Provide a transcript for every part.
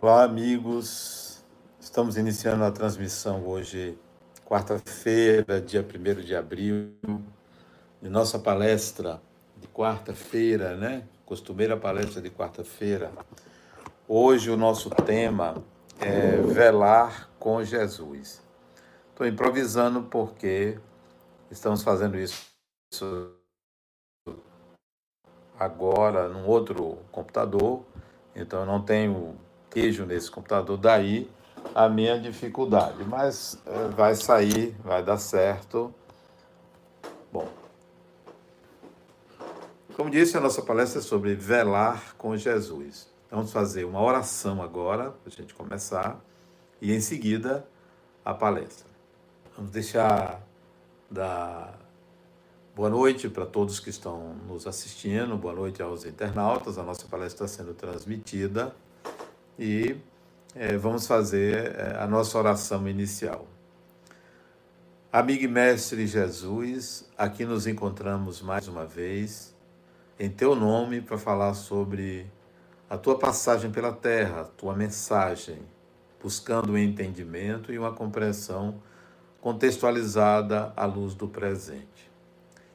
Olá, amigos. Estamos iniciando a transmissão hoje, quarta-feira, dia 1 de abril, de nossa palestra de quarta-feira, né? Costumeira palestra de quarta-feira. Hoje o nosso tema é velar com Jesus. Estou improvisando porque estamos fazendo isso agora num outro computador, então eu não tenho queijo nesse computador, daí a minha dificuldade. Mas é, vai sair, vai dar certo. Bom, como disse, a nossa palestra é sobre velar com Jesus. Vamos fazer uma oração agora, para a gente começar, e em seguida a palestra. Vamos deixar da boa noite para todos que estão nos assistindo, boa noite aos internautas. A nossa palestra está sendo transmitida e é, vamos fazer é, a nossa oração inicial. Amigo e Mestre Jesus, aqui nos encontramos mais uma vez em Teu nome para falar sobre a Tua passagem pela terra, Tua mensagem, buscando um entendimento e uma compreensão contextualizada à luz do presente.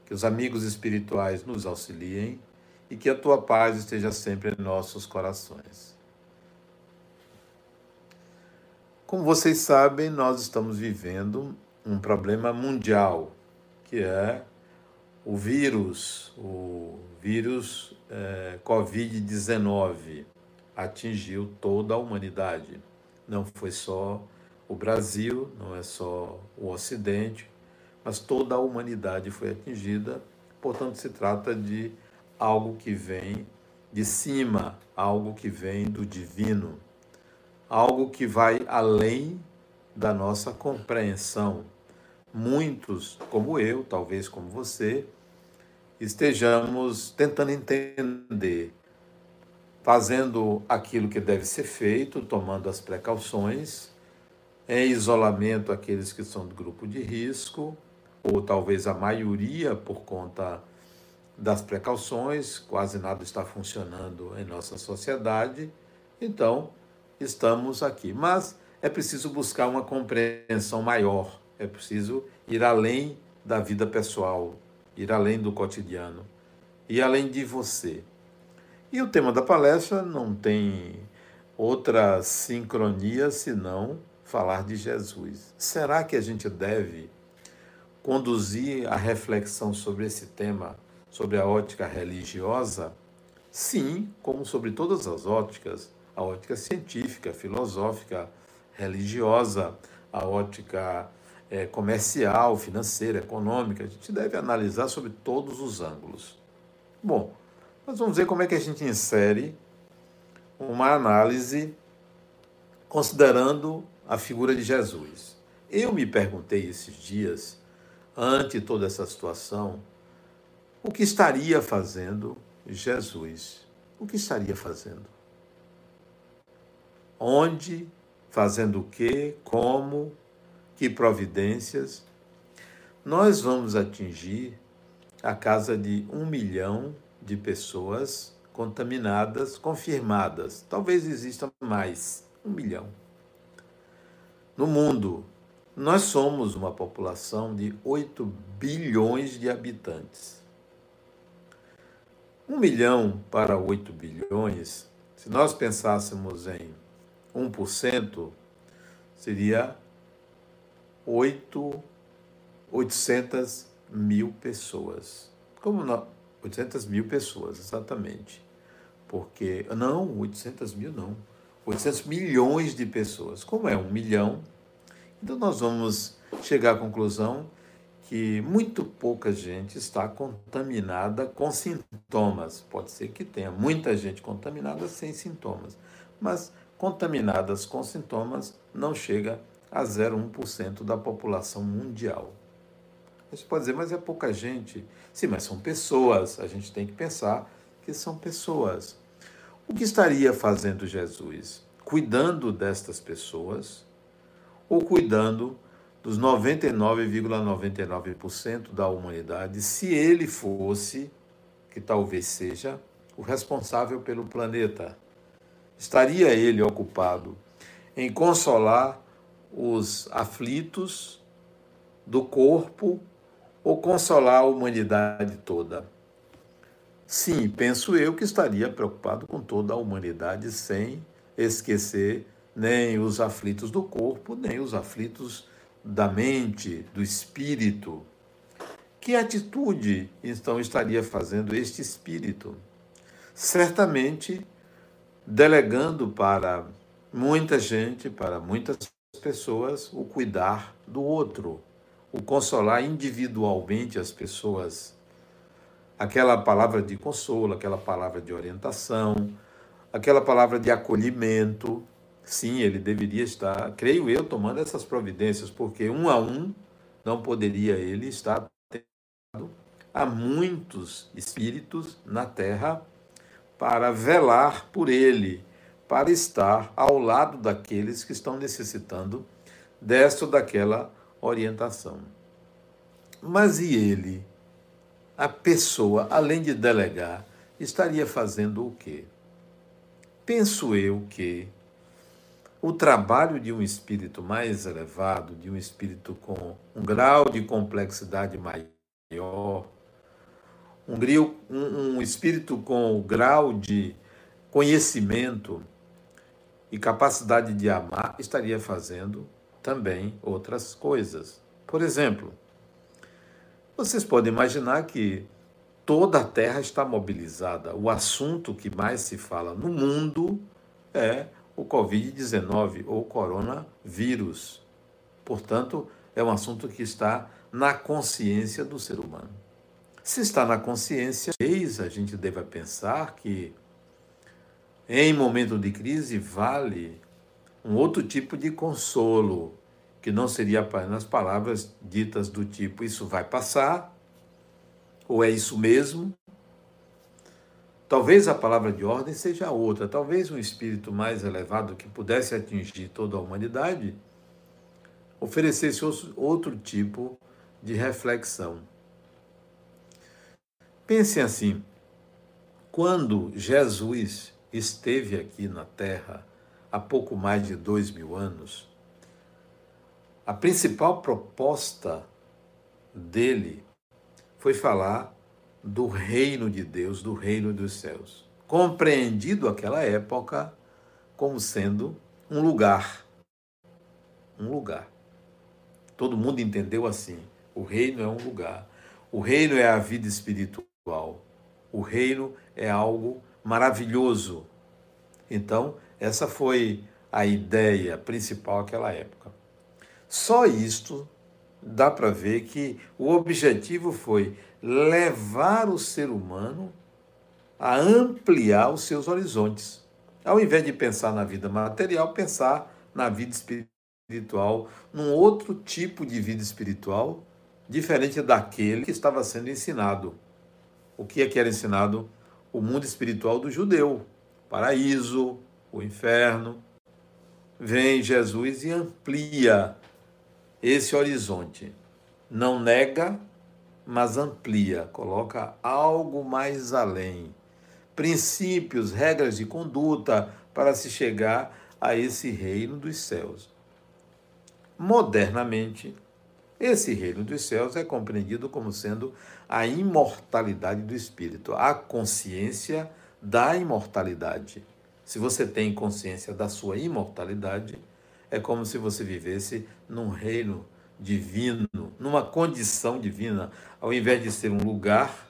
Que os amigos espirituais nos auxiliem e que a Tua paz esteja sempre em nossos corações. Como vocês sabem, nós estamos vivendo um problema mundial, que é o vírus, o vírus é, Covid-19 atingiu toda a humanidade. Não foi só o Brasil, não é só o Ocidente, mas toda a humanidade foi atingida. Portanto, se trata de algo que vem de cima, algo que vem do divino algo que vai além da nossa compreensão. Muitos, como eu, talvez como você, estejamos tentando entender, fazendo aquilo que deve ser feito, tomando as precauções, em isolamento aqueles que são do grupo de risco, ou talvez a maioria por conta das precauções, quase nada está funcionando em nossa sociedade. Então, estamos aqui. Mas é preciso buscar uma compreensão maior, é preciso ir além da vida pessoal, ir além do cotidiano, e além de você. E o tema da palestra não tem outra sincronia senão falar de Jesus. Será que a gente deve conduzir a reflexão sobre esse tema, sobre a ótica religiosa? Sim, como sobre todas as óticas, a ótica científica, filosófica, religiosa, a ótica é, comercial, financeira, econômica. A gente deve analisar sobre todos os ângulos. Bom, nós vamos ver como é que a gente insere uma análise considerando a figura de Jesus. Eu me perguntei esses dias, ante toda essa situação, o que estaria fazendo Jesus? O que estaria fazendo? Onde, fazendo o quê, como, que providências. Nós vamos atingir a casa de um milhão de pessoas contaminadas, confirmadas. Talvez exista mais, um milhão. No mundo, nós somos uma população de 8 bilhões de habitantes. Um milhão para 8 bilhões, se nós pensássemos em 1% seria 8, 800 mil pessoas. Como não? 800 mil pessoas, exatamente. Porque, não, 800 mil não. 800 milhões de pessoas. Como é um milhão, então nós vamos chegar à conclusão que muito pouca gente está contaminada com sintomas. Pode ser que tenha muita gente contaminada sem sintomas, mas contaminadas com sintomas não chega a 0,1% da população mundial. Você pode dizer, mas é pouca gente. Sim, mas são pessoas. A gente tem que pensar que são pessoas. O que estaria fazendo Jesus? Cuidando destas pessoas ou cuidando dos 99,99% ,99 da humanidade, se ele fosse, que talvez seja, o responsável pelo planeta, Estaria ele ocupado em consolar os aflitos do corpo ou consolar a humanidade toda? Sim, penso eu que estaria preocupado com toda a humanidade sem esquecer nem os aflitos do corpo, nem os aflitos da mente, do espírito. Que atitude então estaria fazendo este espírito? Certamente delegando para muita gente, para muitas pessoas, o cuidar do outro, o consolar individualmente as pessoas. Aquela palavra de consolo, aquela palavra de orientação, aquela palavra de acolhimento. Sim, ele deveria estar, creio eu, tomando essas providências, porque um a um não poderia ele estar atento a muitos espíritos na terra para velar por ele, para estar ao lado daqueles que estão necessitando desta ou daquela orientação. Mas e ele, a pessoa, além de delegar, estaria fazendo o quê? Penso eu que o trabalho de um espírito mais elevado, de um espírito com um grau de complexidade maior, um, um, um espírito com grau de conhecimento e capacidade de amar, estaria fazendo também outras coisas. Por exemplo, vocês podem imaginar que toda a Terra está mobilizada. O assunto que mais se fala no mundo é o Covid-19 ou coronavírus. Portanto, é um assunto que está na consciência do ser humano. Se está na consciência, a gente deve pensar que em momento de crise vale um outro tipo de consolo, que não seria apenas palavras ditas do tipo isso vai passar, ou é isso mesmo. Talvez a palavra de ordem seja outra, talvez um espírito mais elevado que pudesse atingir toda a humanidade oferecesse outro tipo de reflexão. Pensem assim: quando Jesus esteve aqui na Terra há pouco mais de dois mil anos, a principal proposta dele foi falar do reino de Deus, do reino dos céus, compreendido aquela época como sendo um lugar. Um lugar. Todo mundo entendeu assim: o reino é um lugar. O reino é a vida espiritual espiritual. O reino é algo maravilhoso. Então, essa foi a ideia principal naquela época. Só isto dá para ver que o objetivo foi levar o ser humano a ampliar os seus horizontes. Ao invés de pensar na vida material, pensar na vida espiritual, num outro tipo de vida espiritual, diferente daquele que estava sendo ensinado o que é que era ensinado o mundo espiritual do judeu, paraíso, o inferno. Vem Jesus e amplia esse horizonte. Não nega, mas amplia, coloca algo mais além. Princípios, regras de conduta para se chegar a esse reino dos céus. Modernamente, esse reino dos céus é compreendido como sendo a imortalidade do espírito, a consciência da imortalidade. Se você tem consciência da sua imortalidade, é como se você vivesse num reino divino, numa condição divina, ao invés de ser um lugar,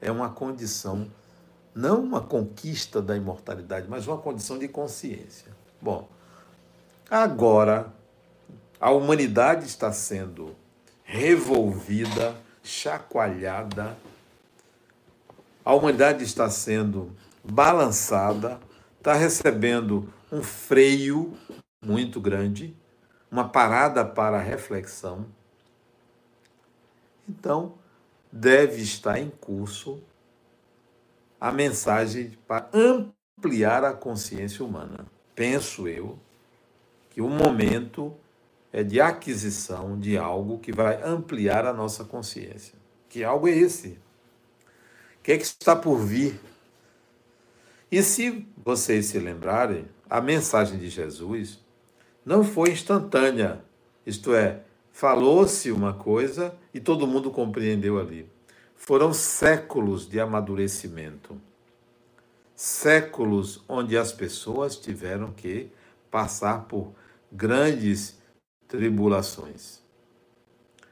é uma condição, não uma conquista da imortalidade, mas uma condição de consciência. Bom, agora a humanidade está sendo revolvida, chacoalhada, a humanidade está sendo balançada, está recebendo um freio muito grande, uma parada para reflexão. Então, deve estar em curso a mensagem para ampliar a consciência humana. Penso eu que o momento é de aquisição de algo que vai ampliar a nossa consciência. Que algo é esse? O que é que está por vir? E se vocês se lembrarem, a mensagem de Jesus não foi instantânea, isto é, falou-se uma coisa e todo mundo compreendeu ali. Foram séculos de amadurecimento. Séculos onde as pessoas tiveram que passar por grandes tribulações,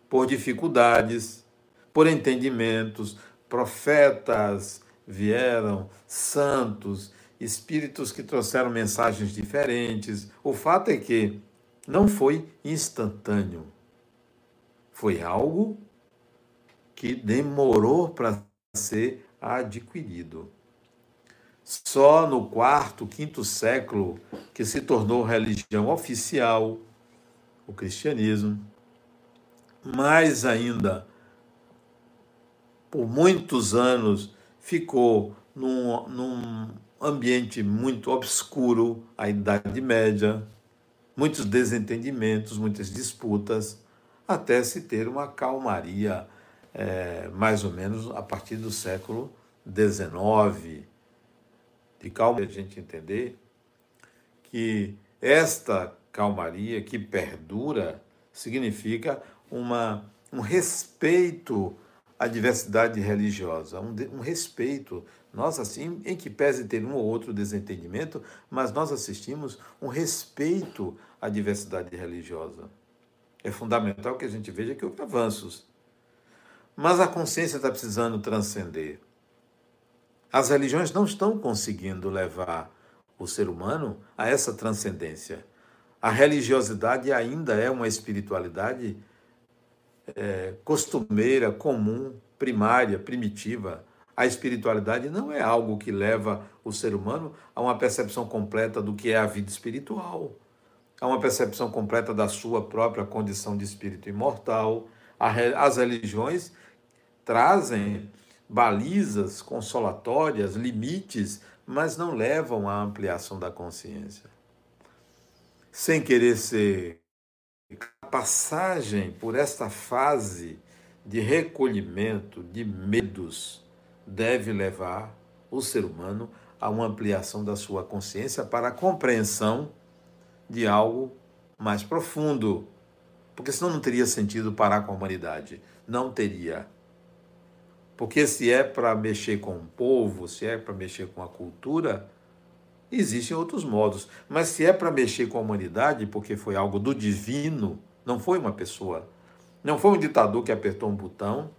por dificuldades, por entendimentos, profetas vieram, santos, espíritos que trouxeram mensagens diferentes. O fato é que não foi instantâneo. Foi algo que demorou para ser adquirido. Só no quarto, quinto século que se tornou religião oficial o cristianismo. Mais ainda, por muitos anos, ficou num, num ambiente muito obscuro, a Idade Média, muitos desentendimentos, muitas disputas, até se ter uma calmaria, é, mais ou menos a partir do século XIX. De calma a gente entender que esta calmaria que perdura significa uma, um respeito à diversidade religiosa, um, um respeito. Nós, assim, em que pese ter um ou outro desentendimento, mas nós assistimos um respeito à diversidade religiosa. É fundamental que a gente veja que houve avanços. Mas a consciência está precisando transcender. As religiões não estão conseguindo levar o ser humano a essa transcendência. A religiosidade ainda é uma espiritualidade é, costumeira, comum, primária, primitiva. A espiritualidade não é algo que leva o ser humano a uma percepção completa do que é a vida espiritual, a uma percepção completa da sua própria condição de espírito imortal. As religiões trazem balizas consolatórias, limites, mas não levam à ampliação da consciência sem querer ser. A passagem por esta fase de recolhimento, de medos, deve levar o ser humano a uma ampliação da sua consciência para a compreensão de algo mais profundo. Porque senão não teria sentido parar com a humanidade. Não teria. Porque se é para mexer com o povo, se é para mexer com a cultura, Existem outros modos, mas se é para mexer com a humanidade, porque foi algo do divino, não foi uma pessoa, não foi um ditador que apertou um botão,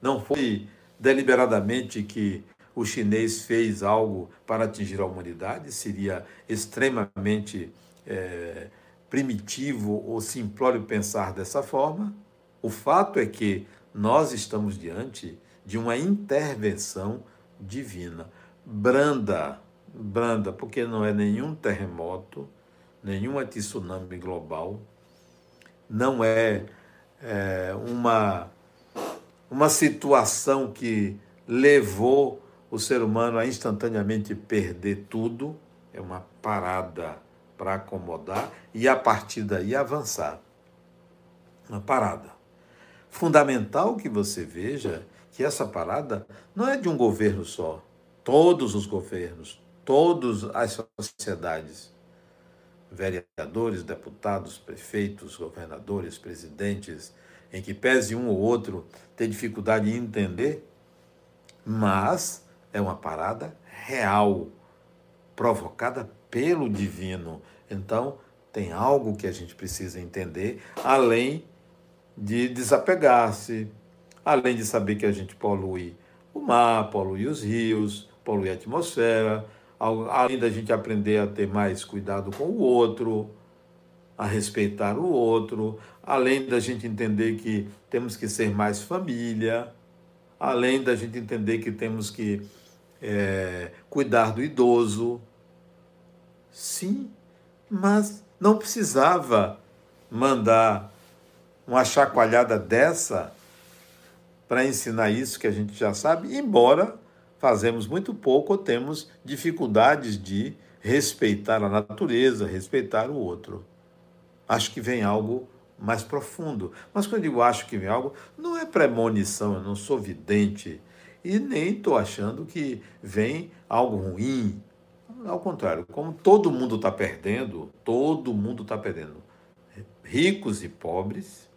não foi deliberadamente que o chinês fez algo para atingir a humanidade, seria extremamente é, primitivo ou simplório pensar dessa forma. O fato é que nós estamos diante de uma intervenção divina, branda, branda, porque não é nenhum terremoto, nenhuma tsunami global, não é, é uma, uma situação que levou o ser humano a instantaneamente perder tudo, é uma parada para acomodar e a partir daí avançar. Uma parada. Fundamental que você veja que essa parada não é de um governo só. Todos os governos, todas as sociedades, vereadores, deputados, prefeitos, governadores, presidentes, em que pese um ou outro ter dificuldade em entender, mas é uma parada real, provocada pelo divino. Então, tem algo que a gente precisa entender, além de desapegar-se, além de saber que a gente polui o mar, polui os rios, polui a atmosfera, além da gente aprender a ter mais cuidado com o outro, a respeitar o outro, além da gente entender que temos que ser mais família, além da gente entender que temos que é, cuidar do idoso. Sim, mas não precisava mandar uma chacoalhada dessa para ensinar isso que a gente já sabe, embora fazemos muito pouco ou temos dificuldades de respeitar a natureza, respeitar o outro. Acho que vem algo mais profundo. Mas quando eu digo acho que vem algo, não é premonição, eu não sou vidente E nem estou achando que vem algo ruim. Ao contrário, como todo mundo está perdendo, todo mundo está perdendo, ricos e pobres,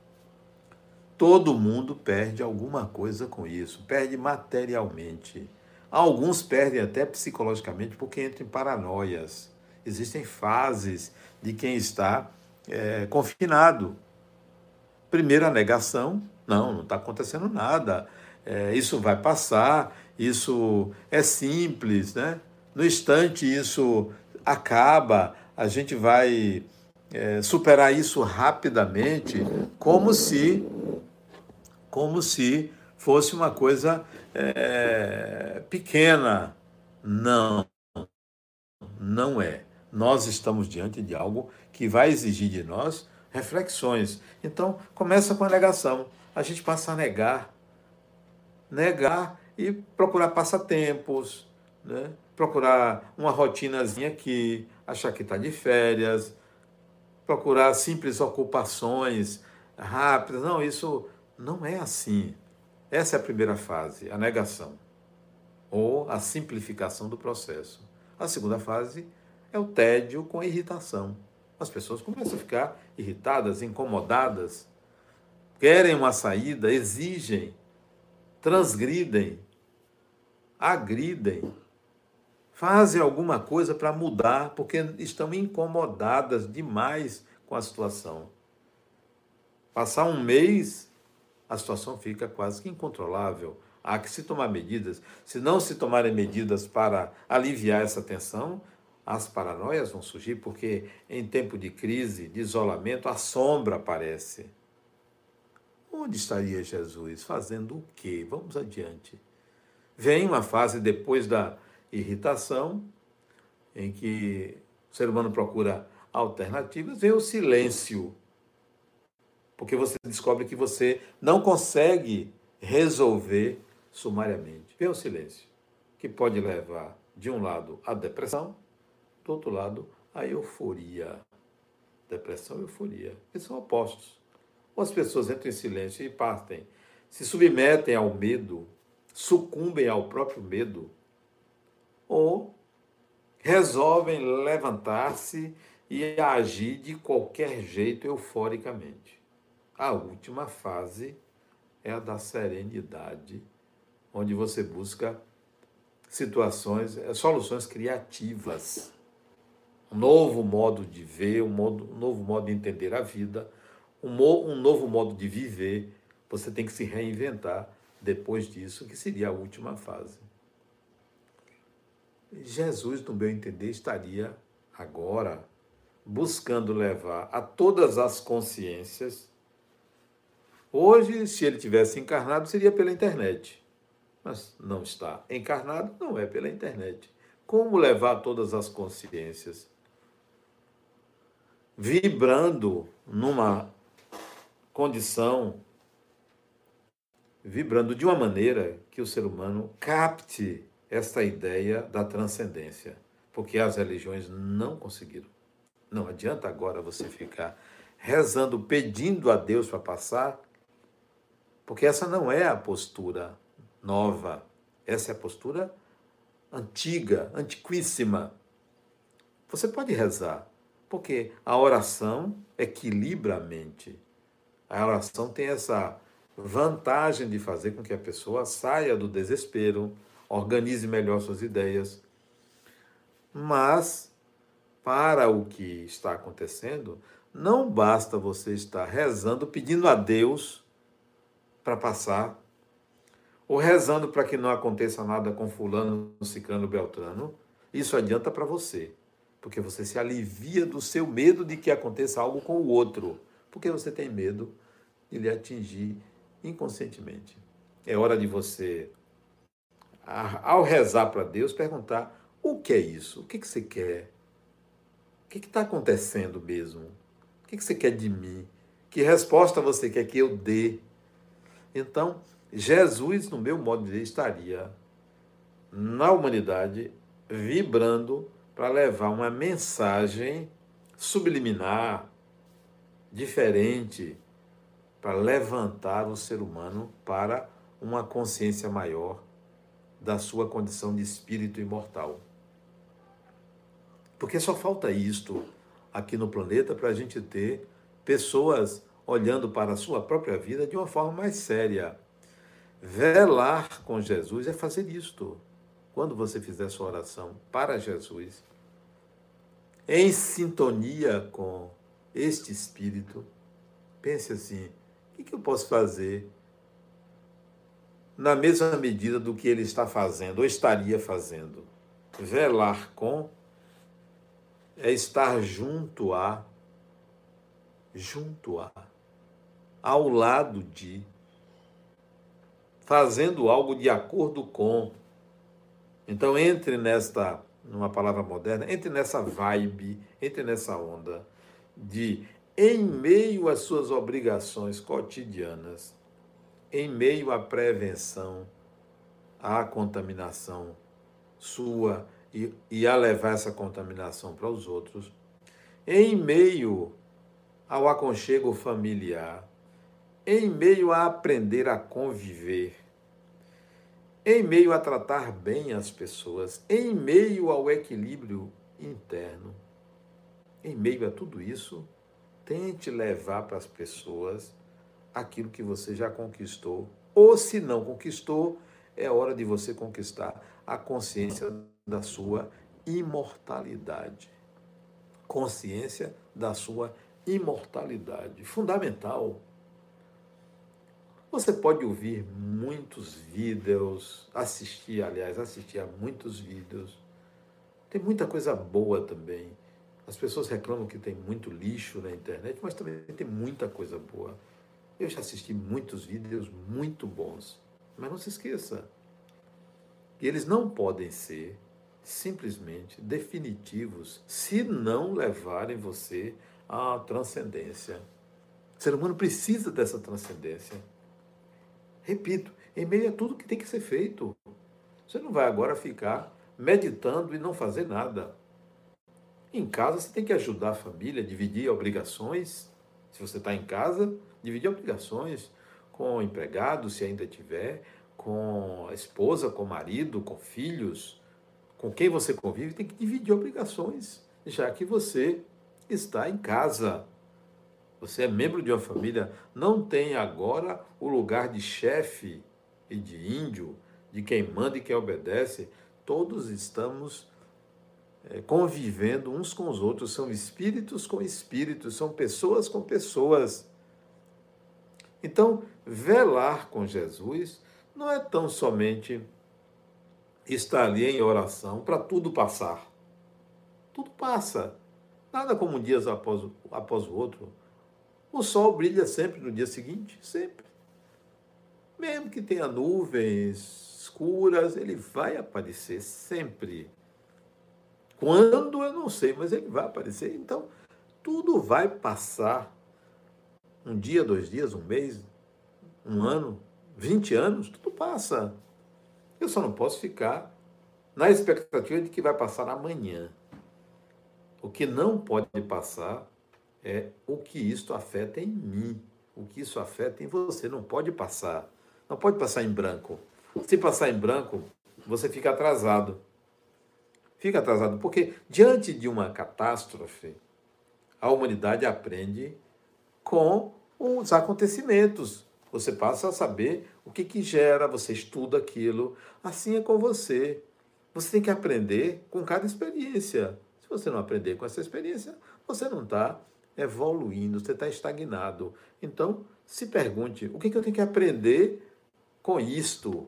todo mundo perde alguma coisa com isso, perde materialmente. Alguns perdem até psicologicamente porque entram em paranoias. Existem fases de quem está é, confinado. Primeiro, a negação: não, não está acontecendo nada, é, isso vai passar, isso é simples, né? No instante, isso acaba, a gente vai é, superar isso rapidamente, como se, como se fosse uma coisa é, pequena. Não, não é. Nós estamos diante de algo que vai exigir de nós reflexões. Então, começa com a negação. A gente passa a negar. Negar e procurar passatempos, né? procurar uma rotinazinha aqui, achar que está de férias, procurar simples ocupações rápidas. Não, isso não é assim. Essa é a primeira fase, a negação, ou a simplificação do processo. A segunda fase é o tédio com a irritação. As pessoas começam a ficar irritadas, incomodadas, querem uma saída, exigem, transgridem, agridem, fazem alguma coisa para mudar, porque estão incomodadas demais com a situação. Passar um mês a situação fica quase que incontrolável. Há que se tomar medidas. Se não se tomarem medidas para aliviar essa tensão, as paranoias vão surgir, porque em tempo de crise, de isolamento, a sombra aparece. Onde estaria Jesus? Fazendo o quê? Vamos adiante. Vem uma fase depois da irritação, em que o ser humano procura alternativas, vem o silêncio porque você descobre que você não consegue resolver sumariamente. Vem o silêncio, que pode levar, de um lado, à depressão, do outro lado, à euforia. Depressão e euforia, que são opostos. Ou as pessoas entram em silêncio e partem, se submetem ao medo, sucumbem ao próprio medo, ou resolvem levantar-se e agir de qualquer jeito euforicamente. A última fase é a da serenidade, onde você busca situações, eh, soluções criativas, um novo modo de ver, um, modo, um novo modo de entender a vida, um, um novo modo de viver. Você tem que se reinventar depois disso, que seria a última fase. Jesus, no meu entender, estaria agora buscando levar a todas as consciências Hoje, se ele tivesse encarnado, seria pela internet. Mas não está encarnado, não é pela internet. Como levar todas as consciências? Vibrando numa condição, vibrando de uma maneira que o ser humano capte esta ideia da transcendência. Porque as religiões não conseguiram. Não adianta agora você ficar rezando, pedindo a Deus para passar porque essa não é a postura nova, essa é a postura antiga, antiquíssima. Você pode rezar, porque a oração equilibra a mente. A oração tem essa vantagem de fazer com que a pessoa saia do desespero, organize melhor suas ideias. Mas, para o que está acontecendo, não basta você estar rezando, pedindo a Deus para passar, ou rezando para que não aconteça nada com fulano, ciclano, beltrano, isso adianta para você, porque você se alivia do seu medo de que aconteça algo com o outro, porque você tem medo de lhe atingir inconscientemente. É hora de você, ao rezar para Deus, perguntar: o que é isso? O que, que você quer? O que está acontecendo mesmo? O que, que você quer de mim? Que resposta você quer que eu dê? Então, Jesus, no meu modo de ver, estaria na humanidade vibrando para levar uma mensagem subliminar, diferente, para levantar o ser humano para uma consciência maior da sua condição de espírito imortal. Porque só falta isto aqui no planeta para a gente ter pessoas olhando para a sua própria vida de uma forma mais séria. Velar com Jesus é fazer isto. Quando você fizer sua oração para Jesus, em sintonia com este Espírito, pense assim: o que eu posso fazer na mesma medida do que ele está fazendo ou estaria fazendo? Velar com é estar junto a, junto a, ao lado de, fazendo algo de acordo com. Então entre nesta, numa palavra moderna, entre nessa vibe, entre nessa onda de, em meio às suas obrigações cotidianas, em meio à prevenção, à contaminação sua e, e a levar essa contaminação para os outros, em meio ao aconchego familiar, em meio a aprender a conviver, em meio a tratar bem as pessoas, em meio ao equilíbrio interno, em meio a tudo isso, tente levar para as pessoas aquilo que você já conquistou, ou se não conquistou, é hora de você conquistar a consciência da sua imortalidade. Consciência da sua imortalidade. Fundamental. Você pode ouvir muitos vídeos, assistir, aliás, assistir a muitos vídeos. Tem muita coisa boa também. As pessoas reclamam que tem muito lixo na internet, mas também tem muita coisa boa. Eu já assisti muitos vídeos muito bons. Mas não se esqueça, que eles não podem ser simplesmente definitivos se não levarem você à transcendência. O ser humano precisa dessa transcendência. Repito, em meio a tudo que tem que ser feito. Você não vai agora ficar meditando e não fazer nada. Em casa você tem que ajudar a família, dividir obrigações. Se você está em casa, dividir obrigações com o empregado, se ainda tiver, com a esposa, com o marido, com filhos, com quem você convive, tem que dividir obrigações, já que você está em casa. Você é membro de uma família, não tem agora o lugar de chefe e de índio, de quem manda e quem obedece. Todos estamos é, convivendo uns com os outros, são espíritos com espíritos, são pessoas com pessoas. Então, velar com Jesus não é tão somente estar ali em oração para tudo passar. Tudo passa. Nada como um dia após, após o outro. O sol brilha sempre no dia seguinte, sempre. Mesmo que tenha nuvens escuras, ele vai aparecer sempre. Quando eu não sei, mas ele vai aparecer. Então, tudo vai passar. Um dia, dois dias, um mês, um ano, 20 anos, tudo passa. Eu só não posso ficar na expectativa de que vai passar amanhã. O que não pode passar é o que isto afeta em mim, o que isso afeta em você. Não pode passar. Não pode passar em branco. Se passar em branco, você fica atrasado. Fica atrasado, porque diante de uma catástrofe, a humanidade aprende com os acontecimentos. Você passa a saber o que, que gera, você estuda aquilo. Assim é com você. Você tem que aprender com cada experiência. Se você não aprender com essa experiência, você não está evoluindo, você está estagnado. Então, se pergunte: o que, que eu tenho que aprender com isto?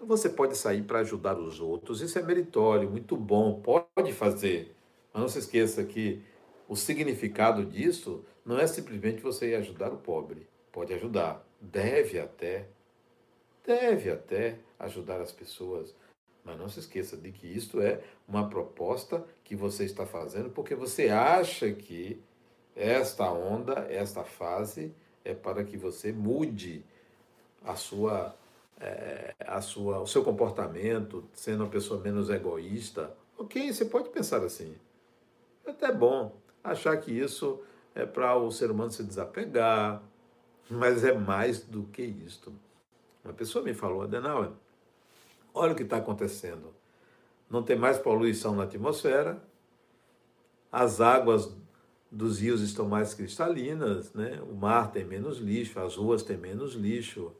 Você pode sair para ajudar os outros, isso é meritório, muito bom, pode fazer. Mas não se esqueça que o significado disso não é simplesmente você ir ajudar o pobre pode ajudar, deve até, deve até ajudar as pessoas. Mas não se esqueça de que isto é uma proposta que você está fazendo porque você acha que esta onda, esta fase é para que você mude a sua, é, a sua, o seu comportamento, sendo uma pessoa menos egoísta. Ok, você pode pensar assim. É até bom achar que isso é para o ser humano se desapegar, mas é mais do que isto. Uma pessoa me falou, Adenauer, Olha o que está acontecendo. Não tem mais poluição na atmosfera, as águas dos rios estão mais cristalinas, né? o mar tem menos lixo, as ruas têm menos lixo,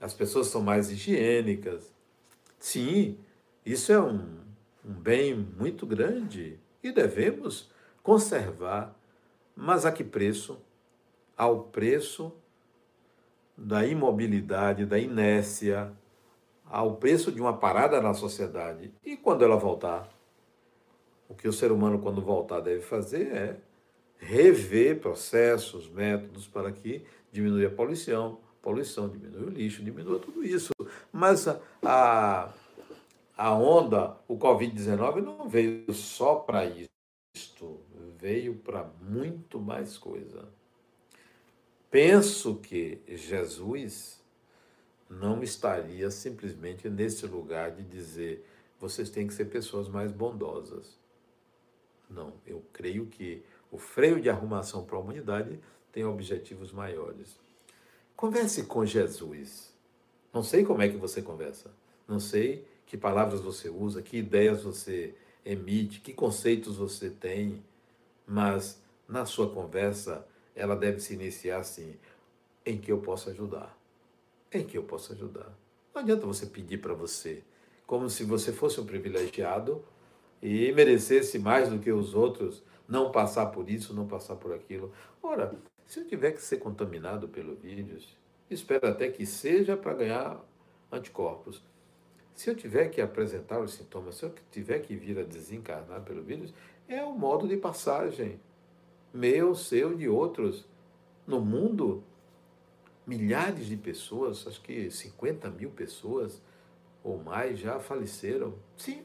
as pessoas são mais higiênicas. Sim, isso é um, um bem muito grande e devemos conservar, mas a que preço? Ao preço da imobilidade, da inércia, ao preço de uma parada na sociedade. E quando ela voltar? O que o ser humano, quando voltar, deve fazer é rever processos, métodos para que diminua a poluição, poluição, diminua o lixo, diminua tudo isso. Mas a, a, onda, o Covid-19, não veio só para isto, veio para muito mais coisa. Penso que Jesus não estaria simplesmente nesse lugar de dizer vocês têm que ser pessoas mais bondosas. Não, eu creio que o freio de arrumação para a humanidade tem objetivos maiores. Converse com Jesus. Não sei como é que você conversa. Não sei que palavras você usa, que ideias você emite, que conceitos você tem, mas na sua conversa ela deve se iniciar assim: em que eu posso ajudar? Em que eu posso ajudar? Não adianta você pedir para você, como se você fosse um privilegiado e merecesse mais do que os outros, não passar por isso, não passar por aquilo. Ora, se eu tiver que ser contaminado pelo vírus, espero até que seja para ganhar anticorpos. Se eu tiver que apresentar os sintomas, se eu tiver que vir a desencarnar pelo vírus, é um modo de passagem meu, seu, de outros. No mundo, milhares de pessoas, acho que 50 mil pessoas ou mais já faleceram. Sim,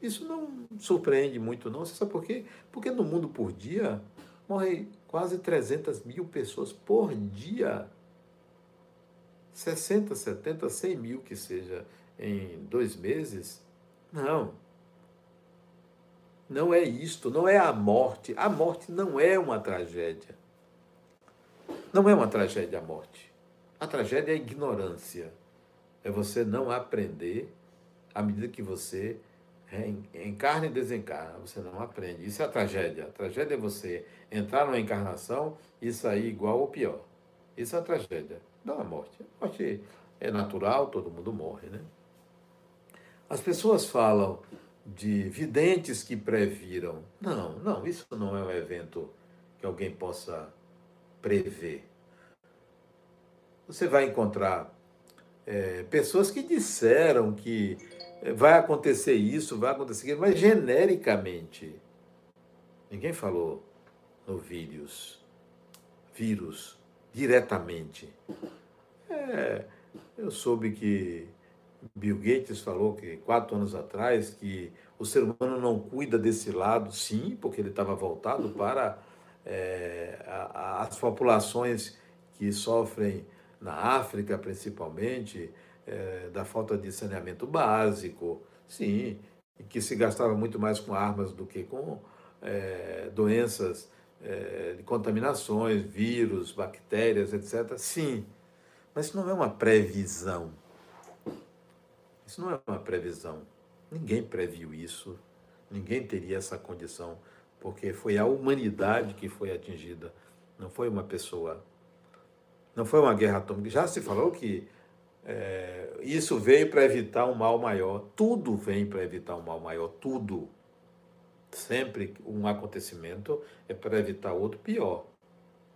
isso não surpreende muito, não. Você sabe por quê? Porque no mundo por dia morrem quase 300 mil pessoas por dia. 60, 70, 100 mil que seja em dois meses. Não. Não é isto, não é a morte. A morte não é uma tragédia. Não é uma tragédia a morte. A tragédia é a ignorância. É você não aprender à medida que você encarna e desencarna. Você não aprende. Isso é a tragédia. A tragédia é você entrar numa encarnação e sair igual ou pior. Isso é a tragédia. Não a morte. A morte é natural, todo mundo morre, né? As pessoas falam de videntes que previram. Não, não, isso não é um evento que alguém possa prever. Você vai encontrar é, pessoas que disseram que é, vai acontecer isso, vai acontecer aquilo, mas genericamente. Ninguém falou no vírus, vírus, diretamente. É, eu soube que Bill Gates falou que quatro anos atrás que o ser humano não cuida desse lado, sim, porque ele estava voltado para é, a, as populações que sofrem na África, principalmente, é, da falta de saneamento básico, sim, que se gastava muito mais com armas do que com é, doenças é, de contaminações, vírus, bactérias, etc. Sim, mas isso não é uma previsão isso não é uma previsão. Ninguém previu isso, ninguém teria essa condição, porque foi a humanidade que foi atingida, não foi uma pessoa. Não foi uma guerra atômica. Já se falou que é, isso veio para evitar um mal maior. Tudo vem para evitar um mal maior, tudo. Sempre um acontecimento é para evitar outro pior.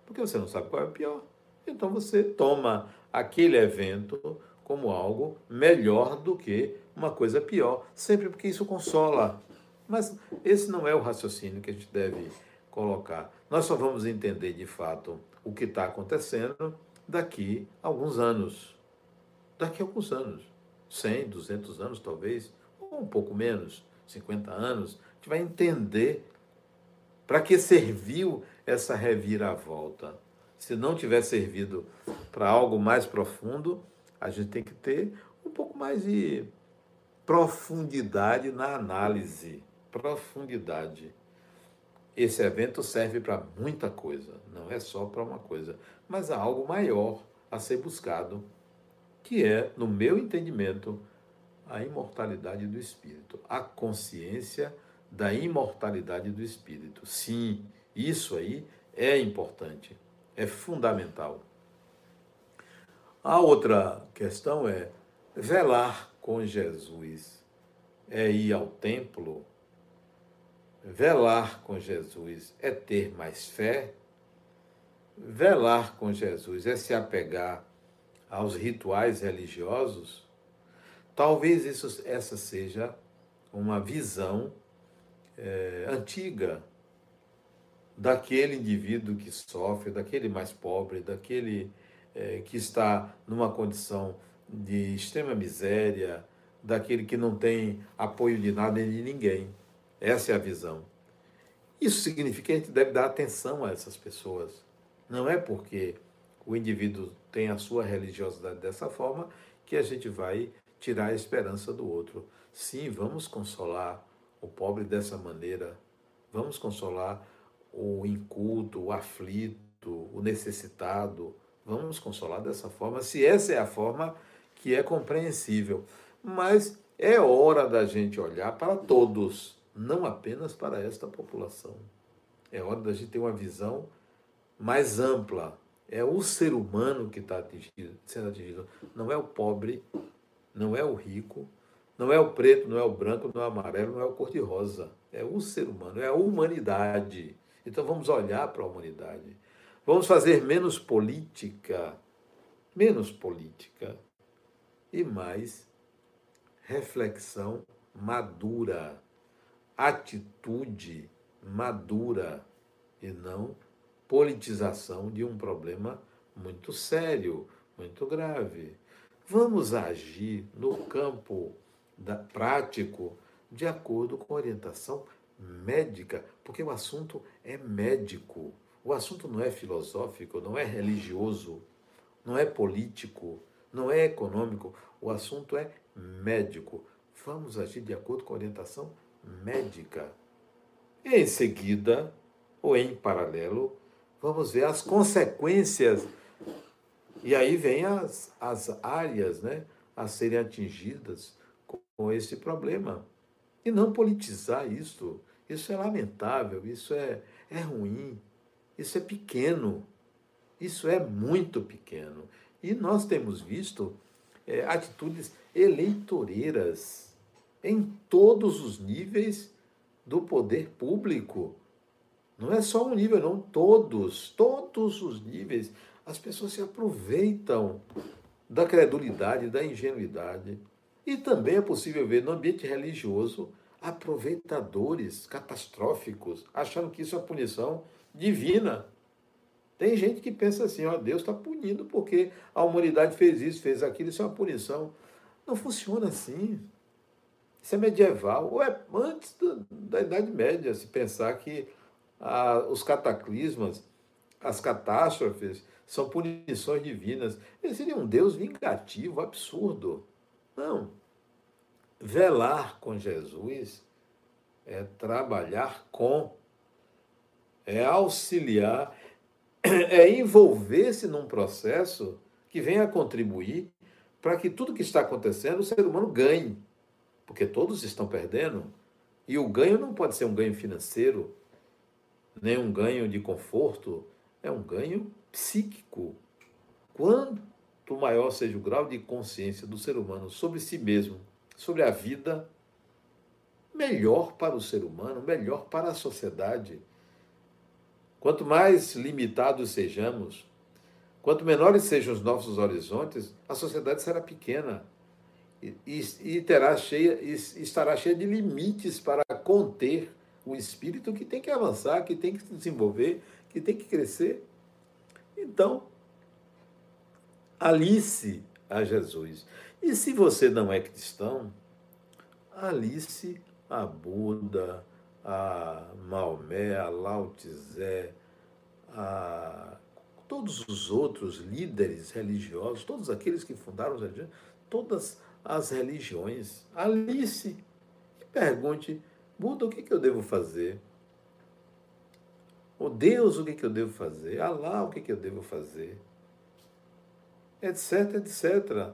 Porque você não sabe qual é o pior. Então você toma aquele evento como algo melhor do que uma coisa pior, sempre porque isso consola. Mas esse não é o raciocínio que a gente deve colocar. Nós só vamos entender de fato o que está acontecendo daqui a alguns anos. Daqui a alguns anos. 100, 200 anos talvez, ou um pouco menos, 50 anos, a gente vai entender para que serviu essa reviravolta. Se não tiver servido para algo mais profundo, a gente tem que ter um pouco mais de profundidade na análise. Profundidade. Esse evento serve para muita coisa, não é só para uma coisa, mas há algo maior a ser buscado. Que é, no meu entendimento, a imortalidade do espírito, a consciência da imortalidade do espírito. Sim, isso aí é importante, é fundamental. A outra questão é velar com Jesus é ir ao templo. Velar com Jesus é ter mais fé. Velar com Jesus é se apegar aos rituais religiosos. Talvez isso, essa seja uma visão é, antiga daquele indivíduo que sofre, daquele mais pobre, daquele é, que está numa condição de extrema miséria, daquele que não tem apoio de nada e de ninguém. Essa é a visão. Isso significa que a gente deve dar atenção a essas pessoas. Não é porque o indivíduo tem a sua religiosidade dessa forma que a gente vai tirar a esperança do outro. Sim, vamos consolar o pobre dessa maneira. Vamos consolar o inculto, o aflito, o necessitado. Vamos consolar dessa forma, se essa é a forma que é compreensível. Mas é hora da gente olhar para todos, não apenas para esta população. É hora da gente ter uma visão mais ampla. É o ser humano que está sendo atingido. Não é o pobre, não é o rico, não é o preto, não é o branco, não é o amarelo, não é o cor-de-rosa. É o ser humano, é a humanidade. Então vamos olhar para a humanidade. Vamos fazer menos política, menos política e mais reflexão madura, atitude madura e não politização de um problema muito sério, muito grave. Vamos agir no campo da, prático de acordo com orientação médica, porque o assunto é médico. O assunto não é filosófico, não é religioso, não é político, não é econômico. O assunto é médico. Vamos agir de acordo com a orientação médica. Em seguida, ou em paralelo, vamos ver as consequências. E aí vem as, as áreas né, a serem atingidas com, esse problema. E não politizar isso. Isso é lamentável, isso é, é ruim, isso é pequeno, isso é muito pequeno. E nós temos visto é, atitudes eleitoreiras em todos os níveis do poder público. Não é só um nível, não, todos, todos os níveis. As pessoas se aproveitam da credulidade, da ingenuidade. E também é possível ver no ambiente religioso aproveitadores catastróficos, achando que isso é punição divina. Tem gente que pensa assim, ó, Deus está punindo porque a humanidade fez isso, fez aquilo, isso é uma punição. Não funciona assim. Isso é medieval, ou é antes da, da Idade Média, se pensar que ah, os cataclismas, as catástrofes, são punições divinas. Ele seria um Deus vingativo, absurdo. Não. Velar com Jesus é trabalhar com, é auxiliar, é envolver-se num processo que venha a contribuir para que tudo que está acontecendo o ser humano ganhe, porque todos estão perdendo. E o ganho não pode ser um ganho financeiro, nem um ganho de conforto, é um ganho psíquico. Quanto maior seja o grau de consciência do ser humano sobre si mesmo, sobre a vida, melhor para o ser humano, melhor para a sociedade. Quanto mais limitados sejamos, quanto menores sejam os nossos horizontes, a sociedade será pequena e, e, terá cheia, e estará cheia de limites para conter o espírito que tem que avançar, que tem que se desenvolver, que tem que crescer. Então, alice a Jesus. E se você não é cristão, alice a Buda, a Maomé, a Lao Tse, a todos os outros líderes religiosos, todos aqueles que fundaram as religiões, todas as religiões. Alice e pergunte, Buda, o que, que eu devo fazer? O Deus, o que, que eu devo fazer? Alá, o que, que eu devo fazer? Etc, etc.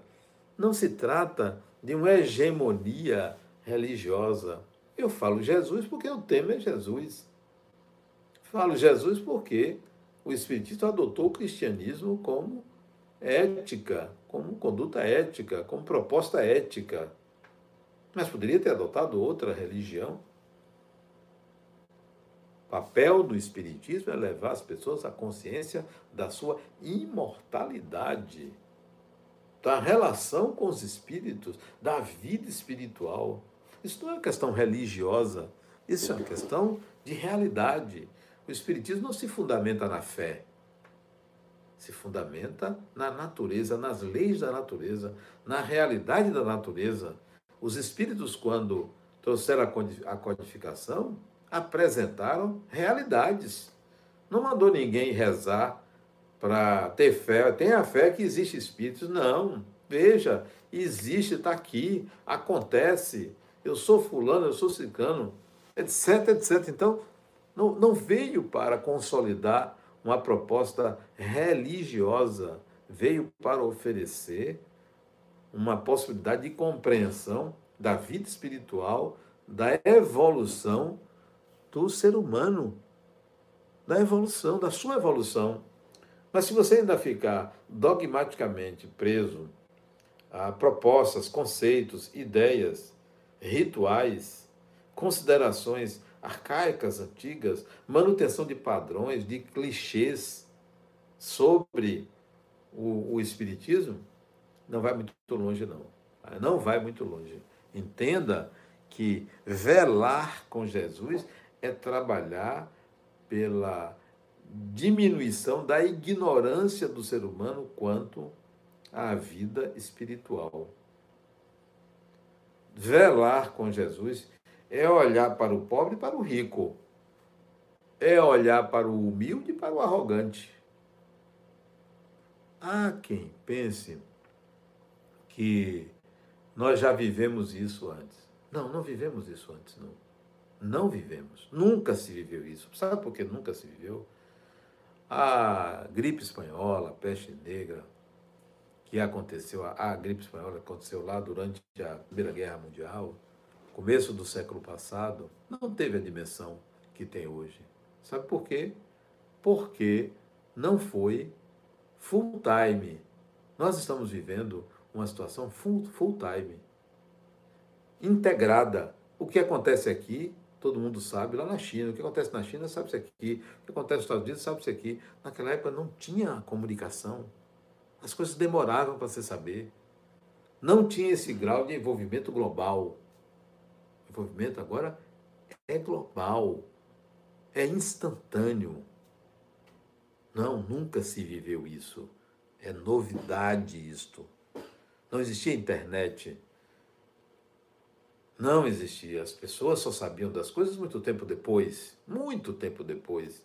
não se trata de uma hegemonia religiosa. Eu falo Jesus porque o tema é Jesus. Falo Jesus porque o Espiritismo adotou o cristianismo como ética, como conduta ética, como proposta ética. Mas poderia ter adotado outra religião. O papel do Espiritismo é levar as pessoas à consciência da sua imortalidade, da relação com os espíritos, da vida espiritual. Isso não é uma questão religiosa, isso é uma questão de realidade. O Espiritismo não se fundamenta na fé, se fundamenta na natureza, nas leis da natureza, na realidade da natureza. Os Espíritos, quando trouxeram a codificação, apresentaram realidades. Não mandou ninguém rezar para ter fé. Tenha fé que existe espíritos. Não. Veja, existe, está aqui, acontece. Eu sou fulano, eu sou cicano, etc, etc. Então, não, não veio para consolidar uma proposta religiosa, veio para oferecer uma possibilidade de compreensão da vida espiritual, da evolução do ser humano, da evolução, da sua evolução. Mas se você ainda ficar dogmaticamente preso a propostas, conceitos, ideias, rituais, considerações arcaicas, antigas, manutenção de padrões, de clichês sobre o, o Espiritismo, não vai muito longe, não. Não vai muito longe. Entenda que velar com Jesus é trabalhar pela diminuição da ignorância do ser humano quanto à vida espiritual. Velar com Jesus é olhar para o pobre e para o rico. É olhar para o humilde e para o arrogante. Há quem pense que nós já vivemos isso antes. Não, não vivemos isso antes, não. Não vivemos. Nunca se viveu isso. Sabe por que nunca se viveu? A gripe espanhola, a peste negra, que aconteceu, a gripe espanhola aconteceu lá durante a Primeira Guerra Mundial, começo do século passado, não teve a dimensão que tem hoje. Sabe por quê? Porque não foi full time. Nós estamos vivendo uma situação full, full time, integrada. O que acontece aqui, todo mundo sabe lá na China. O que acontece na China, sabe-se aqui. O que acontece nos Estados Unidos, sabe-se aqui. Naquela época não tinha comunicação. As coisas demoravam para se saber. Não tinha esse grau de envolvimento global desenvolvimento agora é global, é instantâneo. Não, nunca se viveu isso. É novidade isto. Não existia internet. Não existia. As pessoas só sabiam das coisas muito tempo depois. Muito tempo depois.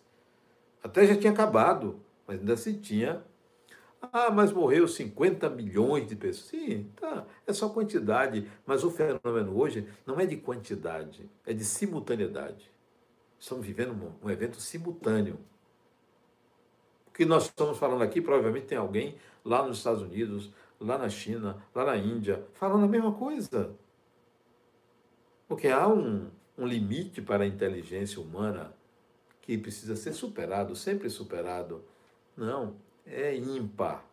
Até já tinha acabado, mas ainda se tinha ah, mas morreu 50 milhões de pessoas. Sim, tá, é só quantidade. Mas o fenômeno hoje não é de quantidade, é de simultaneidade. Estamos vivendo um, um evento simultâneo. O que nós estamos falando aqui, provavelmente tem alguém lá nos Estados Unidos, lá na China, lá na Índia, falando a mesma coisa. Porque há um, um limite para a inteligência humana que precisa ser superado, sempre superado. Não, é ímpar.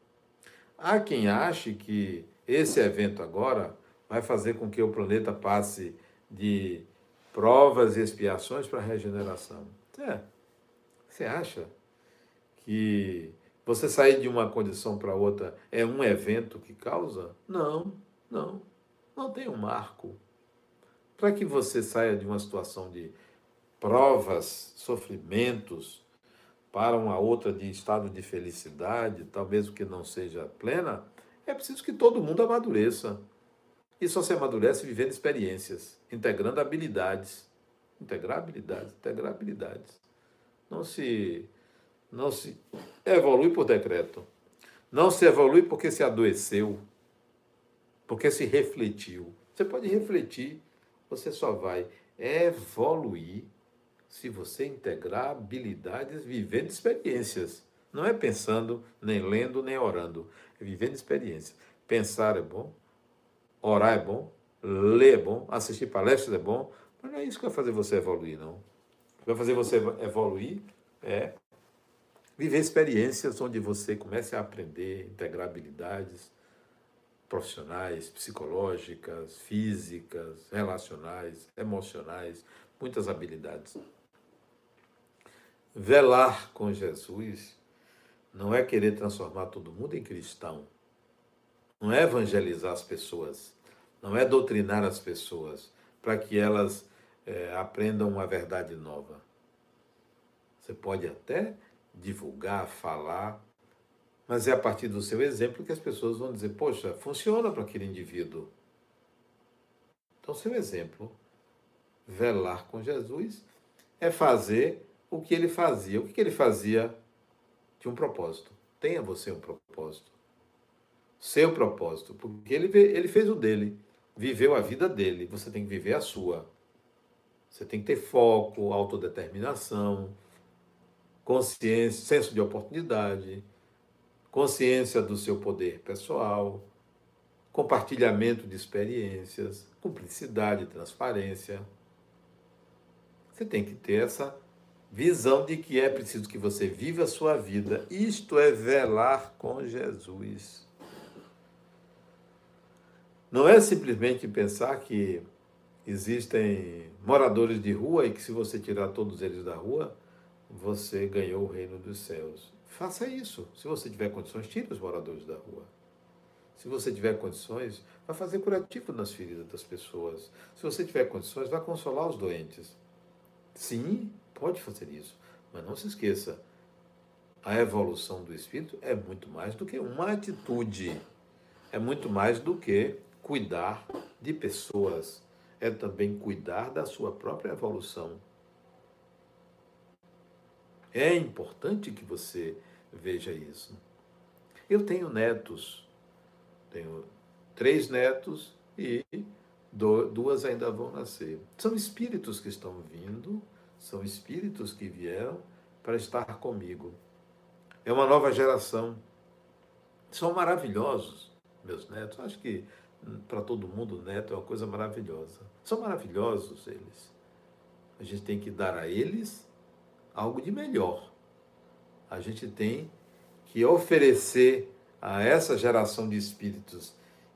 Há quem ache que esse evento agora vai fazer com que o planeta passe de provas e expiações para regeneração. É. Você acha que você sair de uma condição para outra é um evento que causa? Não, não. Não tem um marco. Para que você saia de uma situação de provas, sofrimentos, para uma outra de estado de felicidade, talvez que não seja plena, é preciso que todo mundo amadureça. E só se amadurece vivendo experiências, integrando habilidades. Integrar habilidades, integrar habilidades. Não se, não se evolui por decreto. Não se evolui porque se adoeceu, porque se refletiu. Você pode refletir, você só vai evoluir se você integrar habilidades vivendo experiências. Não é pensando, nem lendo, nem orando. É vivendo experiências. Pensar é bom, Orar é bom, ler é bom, assistir palestras é bom, mas não é isso que vai fazer você evoluir, não. Vai fazer você evoluir é viver experiências onde você comece a aprender, integrar habilidades profissionais, psicológicas, físicas, relacionais, emocionais, muitas habilidades. Velar com Jesus não é querer transformar todo mundo em cristão. Não é evangelizar as pessoas. Não é doutrinar as pessoas para que elas é, aprendam uma verdade nova. Você pode até divulgar, falar, mas é a partir do seu exemplo que as pessoas vão dizer: poxa, funciona para aquele indivíduo. Então, seu exemplo, velar com Jesus, é fazer o que ele fazia. O que ele fazia? Tinha um propósito. Tenha você um propósito. Seu propósito. Porque ele, ele fez o dele. Viveu a vida dele. Você tem que viver a sua. Você tem que ter foco, autodeterminação, consciência, senso de oportunidade, consciência do seu poder pessoal, compartilhamento de experiências, cumplicidade, transparência. Você tem que ter essa visão de que é preciso que você viva a sua vida. Isto é velar com Jesus. Não é simplesmente pensar que existem moradores de rua e que se você tirar todos eles da rua, você ganhou o reino dos céus. Faça isso. Se você tiver condições, tire os moradores da rua. Se você tiver condições, vá fazer curativo nas feridas das pessoas. Se você tiver condições, vá consolar os doentes. Sim, pode fazer isso. Mas não se esqueça, a evolução do espírito é muito mais do que uma atitude. É muito mais do que cuidar de pessoas. É também cuidar da sua própria evolução. É importante que você veja isso. Eu tenho netos, tenho três netos e duas ainda vão nascer. São espíritos que estão vindo, são espíritos que vieram para estar comigo. É uma nova geração. São maravilhosos, meus netos. Acho que hum, para todo mundo, neto é uma coisa maravilhosa. São maravilhosos eles. A gente tem que dar a eles algo de melhor. A gente tem que oferecer a essa geração de espíritos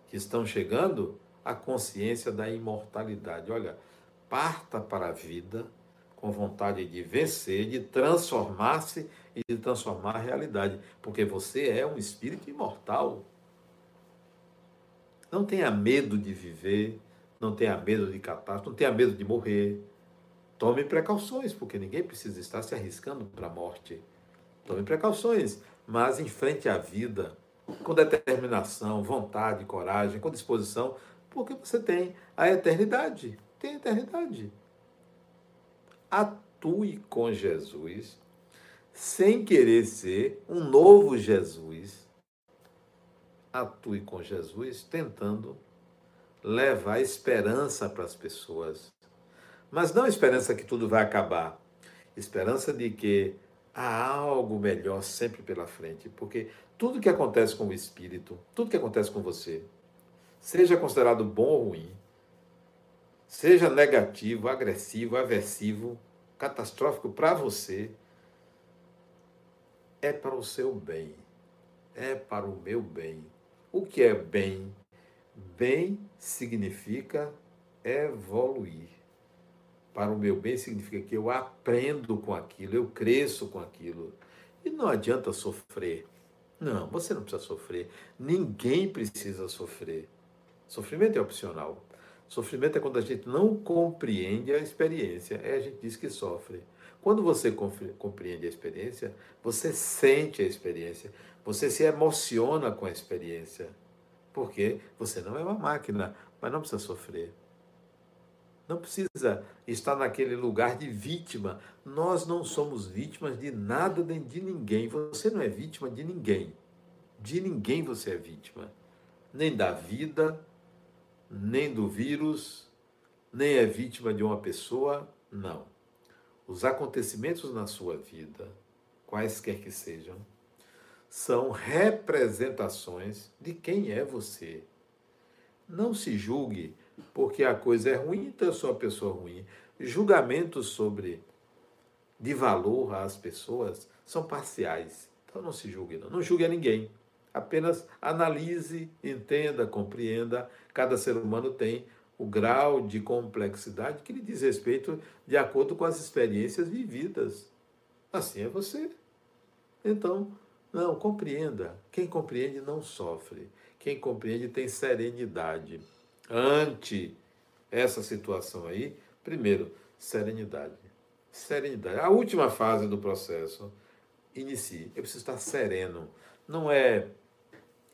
que estão chegando a consciência da imortalidade. Olha, parta para a vida com vontade de vencer, de transformar-se e de transformar a realidade, porque você é um espírito imortal. Não tenha medo de viver, não tenha medo de catástrofe, não tenha medo de morrer. Tome precauções, porque ninguém precisa estar se arriscando para a morte. Tome precauções, mas enfrente a vida com determinação, vontade, coragem, com disposição, porque você tem a eternidade. Tem a eternidade. Atue com Jesus sem querer ser um novo Jesus. Atue com Jesus tentando levar esperança para as pessoas. Mas não esperança que tudo vai acabar. Esperança de que há algo melhor sempre pela frente. Porque tudo que acontece com o espírito, tudo que acontece com você, seja considerado bom ou ruim, seja negativo, agressivo, aversivo, catastrófico para você, é para o seu bem, é para o meu bem. O que é bem? Bem significa evoluir para o meu bem significa que eu aprendo com aquilo, eu cresço com aquilo. E não adianta sofrer. Não, você não precisa sofrer. Ninguém precisa sofrer. Sofrimento é opcional. Sofrimento é quando a gente não compreende a experiência. É a gente diz que sofre. Quando você compreende a experiência, você sente a experiência, você se emociona com a experiência. Porque você não é uma máquina, mas não precisa sofrer. Não precisa estar naquele lugar de vítima. Nós não somos vítimas de nada nem de ninguém. Você não é vítima de ninguém. De ninguém você é vítima. Nem da vida, nem do vírus, nem é vítima de uma pessoa. Não. Os acontecimentos na sua vida, quaisquer que sejam, são representações de quem é você. Não se julgue porque a coisa é ruim, então eu sou uma pessoa ruim. Julgamentos sobre de valor às pessoas são parciais. Então não se julgue, não. Não julgue a ninguém. Apenas analise, entenda, compreenda. Cada ser humano tem o grau de complexidade que lhe diz respeito de acordo com as experiências vividas. Assim é você. Então, não, compreenda. Quem compreende não sofre. Quem compreende tem serenidade. Ante essa situação aí, primeiro, serenidade. Serenidade. A última fase do processo, inicie. Eu preciso estar sereno. Não é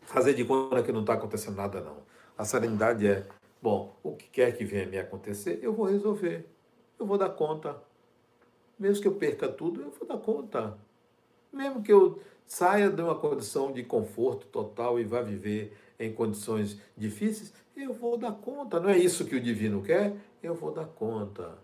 fazer de conta que não está acontecendo nada, não. A serenidade é, bom, o que quer que venha me acontecer, eu vou resolver. Eu vou dar conta. Mesmo que eu perca tudo, eu vou dar conta. Mesmo que eu saia de uma condição de conforto total e vá viver em condições difíceis, eu vou dar conta. Não é isso que o divino quer? Eu vou dar conta.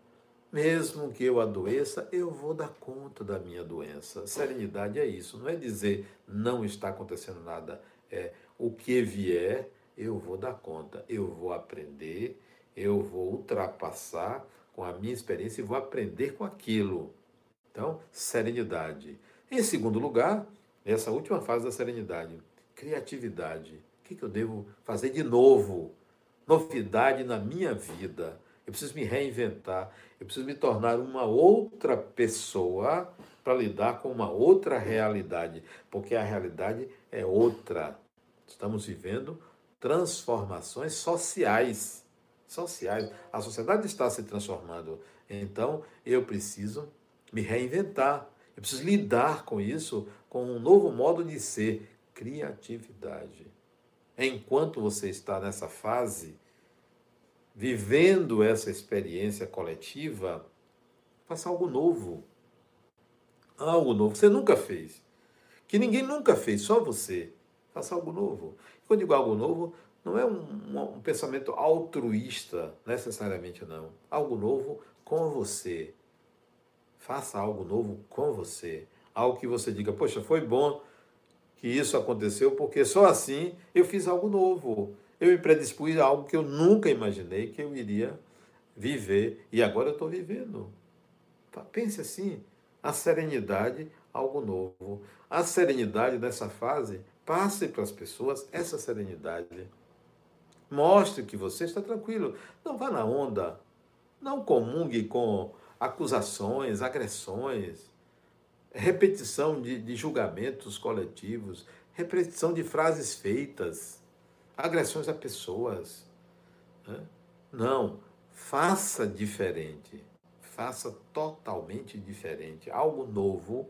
Mesmo que eu adoeça, eu vou dar conta da minha doença. Serenidade é isso, não é dizer não está acontecendo nada. É o que vier, eu vou dar conta. Eu vou aprender, eu vou ultrapassar com a minha experiência e vou aprender com aquilo. Então, serenidade. Em segundo lugar, essa última fase da serenidade, criatividade. O que eu devo fazer de novo? Novidade na minha vida. Eu preciso me reinventar. Eu preciso me tornar uma outra pessoa para lidar com uma outra realidade, porque a realidade é outra. Estamos vivendo transformações sociais. Sociais. A sociedade está se transformando. Então, eu preciso me reinventar. Eu preciso lidar com isso com um novo modo de ser, criatividade. Enquanto você está nessa fase, vivendo essa experiência coletiva, faça algo novo. Algo novo que você nunca fez. Que ninguém nunca fez, só você. Faça algo novo. Quando digo algo novo, não é um, um, pensamento altruísta, necessariamente não. Algo novo com você. Faça algo novo com você. Algo que você diga, poxa, foi bom que isso aconteceu, porque só assim eu fiz algo novo. Eu me predispus a algo que eu nunca imaginei que eu iria viver. E agora eu estou vivendo. Pense assim: a serenidade, algo novo. A serenidade nessa fase, passe para as pessoas essa serenidade. Mostre que você está tranquilo. Não vá na onda. Não comungue com acusações, agressões, repetição de, de julgamentos coletivos, repetição de frases feitas, agressões a pessoas. Né? Não, faça diferente, faça totalmente diferente, algo novo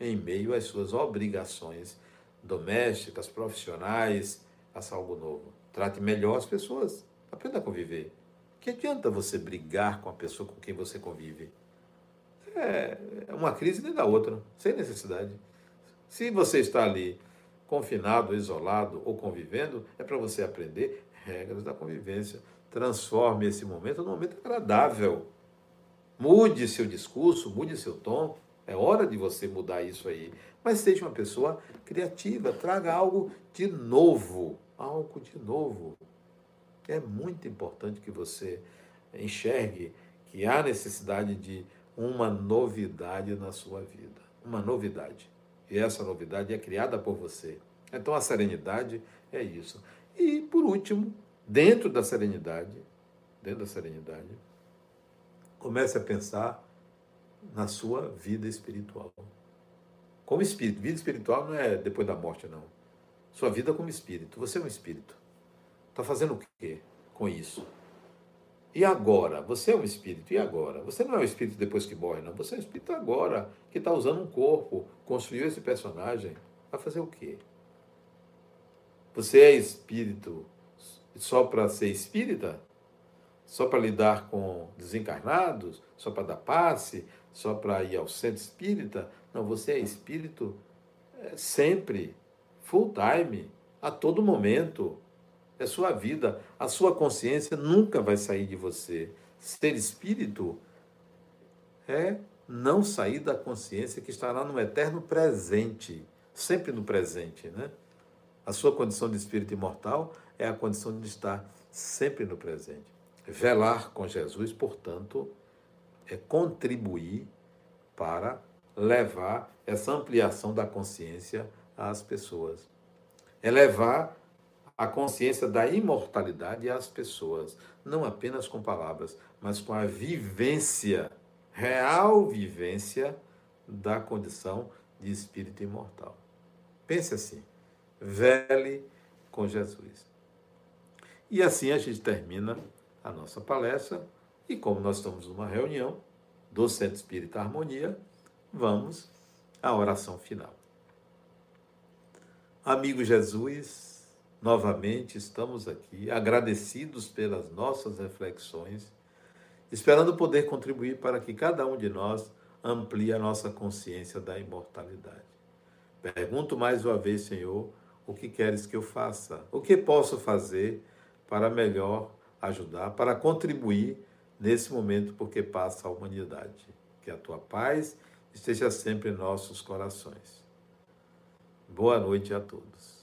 em meio às suas obrigações domésticas, profissionais, faça algo novo. Trate melhor as pessoas, aprenda a conviver. Que adianta você brigar com a pessoa com quem você convive? É, é uma crise nem da outra, sem necessidade. Se você está ali confinado, isolado ou convivendo, é para você aprender regras da convivência. Transforme esse momento num momento agradável. Mude seu discurso, mude seu tom. É hora de você mudar isso aí. Mas seja uma pessoa criativa, traga algo de novo. Algo de novo. É muito importante que você enxergue que há necessidade de uma novidade na sua vida. Uma novidade. E essa novidade é criada por você. Então a serenidade é isso. E por último, dentro da serenidade, dentro da serenidade, comece a pensar na sua vida espiritual. Como espírito. Vida espiritual não é depois da morte, não. Sua vida como espírito. Você é um espírito. Está fazendo o quê com isso? E agora? Você é um espírito. E agora? Você não é um espírito depois que morre, não. Você é um espírito agora, que está usando um corpo, construiu esse personagem. Vai fazer o quê? Você é espírito só para ser espírita? Só para lidar com desencarnados? Só para dar passe? Só para ir ao centro espírita? Não, você é espírito é, sempre, full time, a todo momento. É sua vida. A sua consciência nunca vai sair de você. Ser espírito é não sair da consciência que estará no eterno presente, sempre no presente, né? A sua condição de espírito imortal é a condição de estar sempre no presente. Velar com Jesus, portanto, é contribuir para levar essa ampliação da consciência às pessoas. É levar a consciência da imortalidade às pessoas, não apenas com palavras, mas com a vivência, real vivência da condição de espírito imortal. Pense assim: vele com Jesus. E assim a gente termina a nossa palestra. E como nós estamos numa reunião do Centro Espírita Harmonia, vamos à oração final. Amigo Jesus, novamente estamos aqui agradecidos pelas nossas reflexões, esperando poder contribuir para que cada um de nós amplie a nossa consciência da imortalidade. Pergunto mais uma vez, Senhor, o que queres que eu faça? O que posso fazer para melhor ajudar, para contribuir nesse momento porque passa a humanidade? Que a tua paz esteja sempre em nossos corações. Boa noite a todos.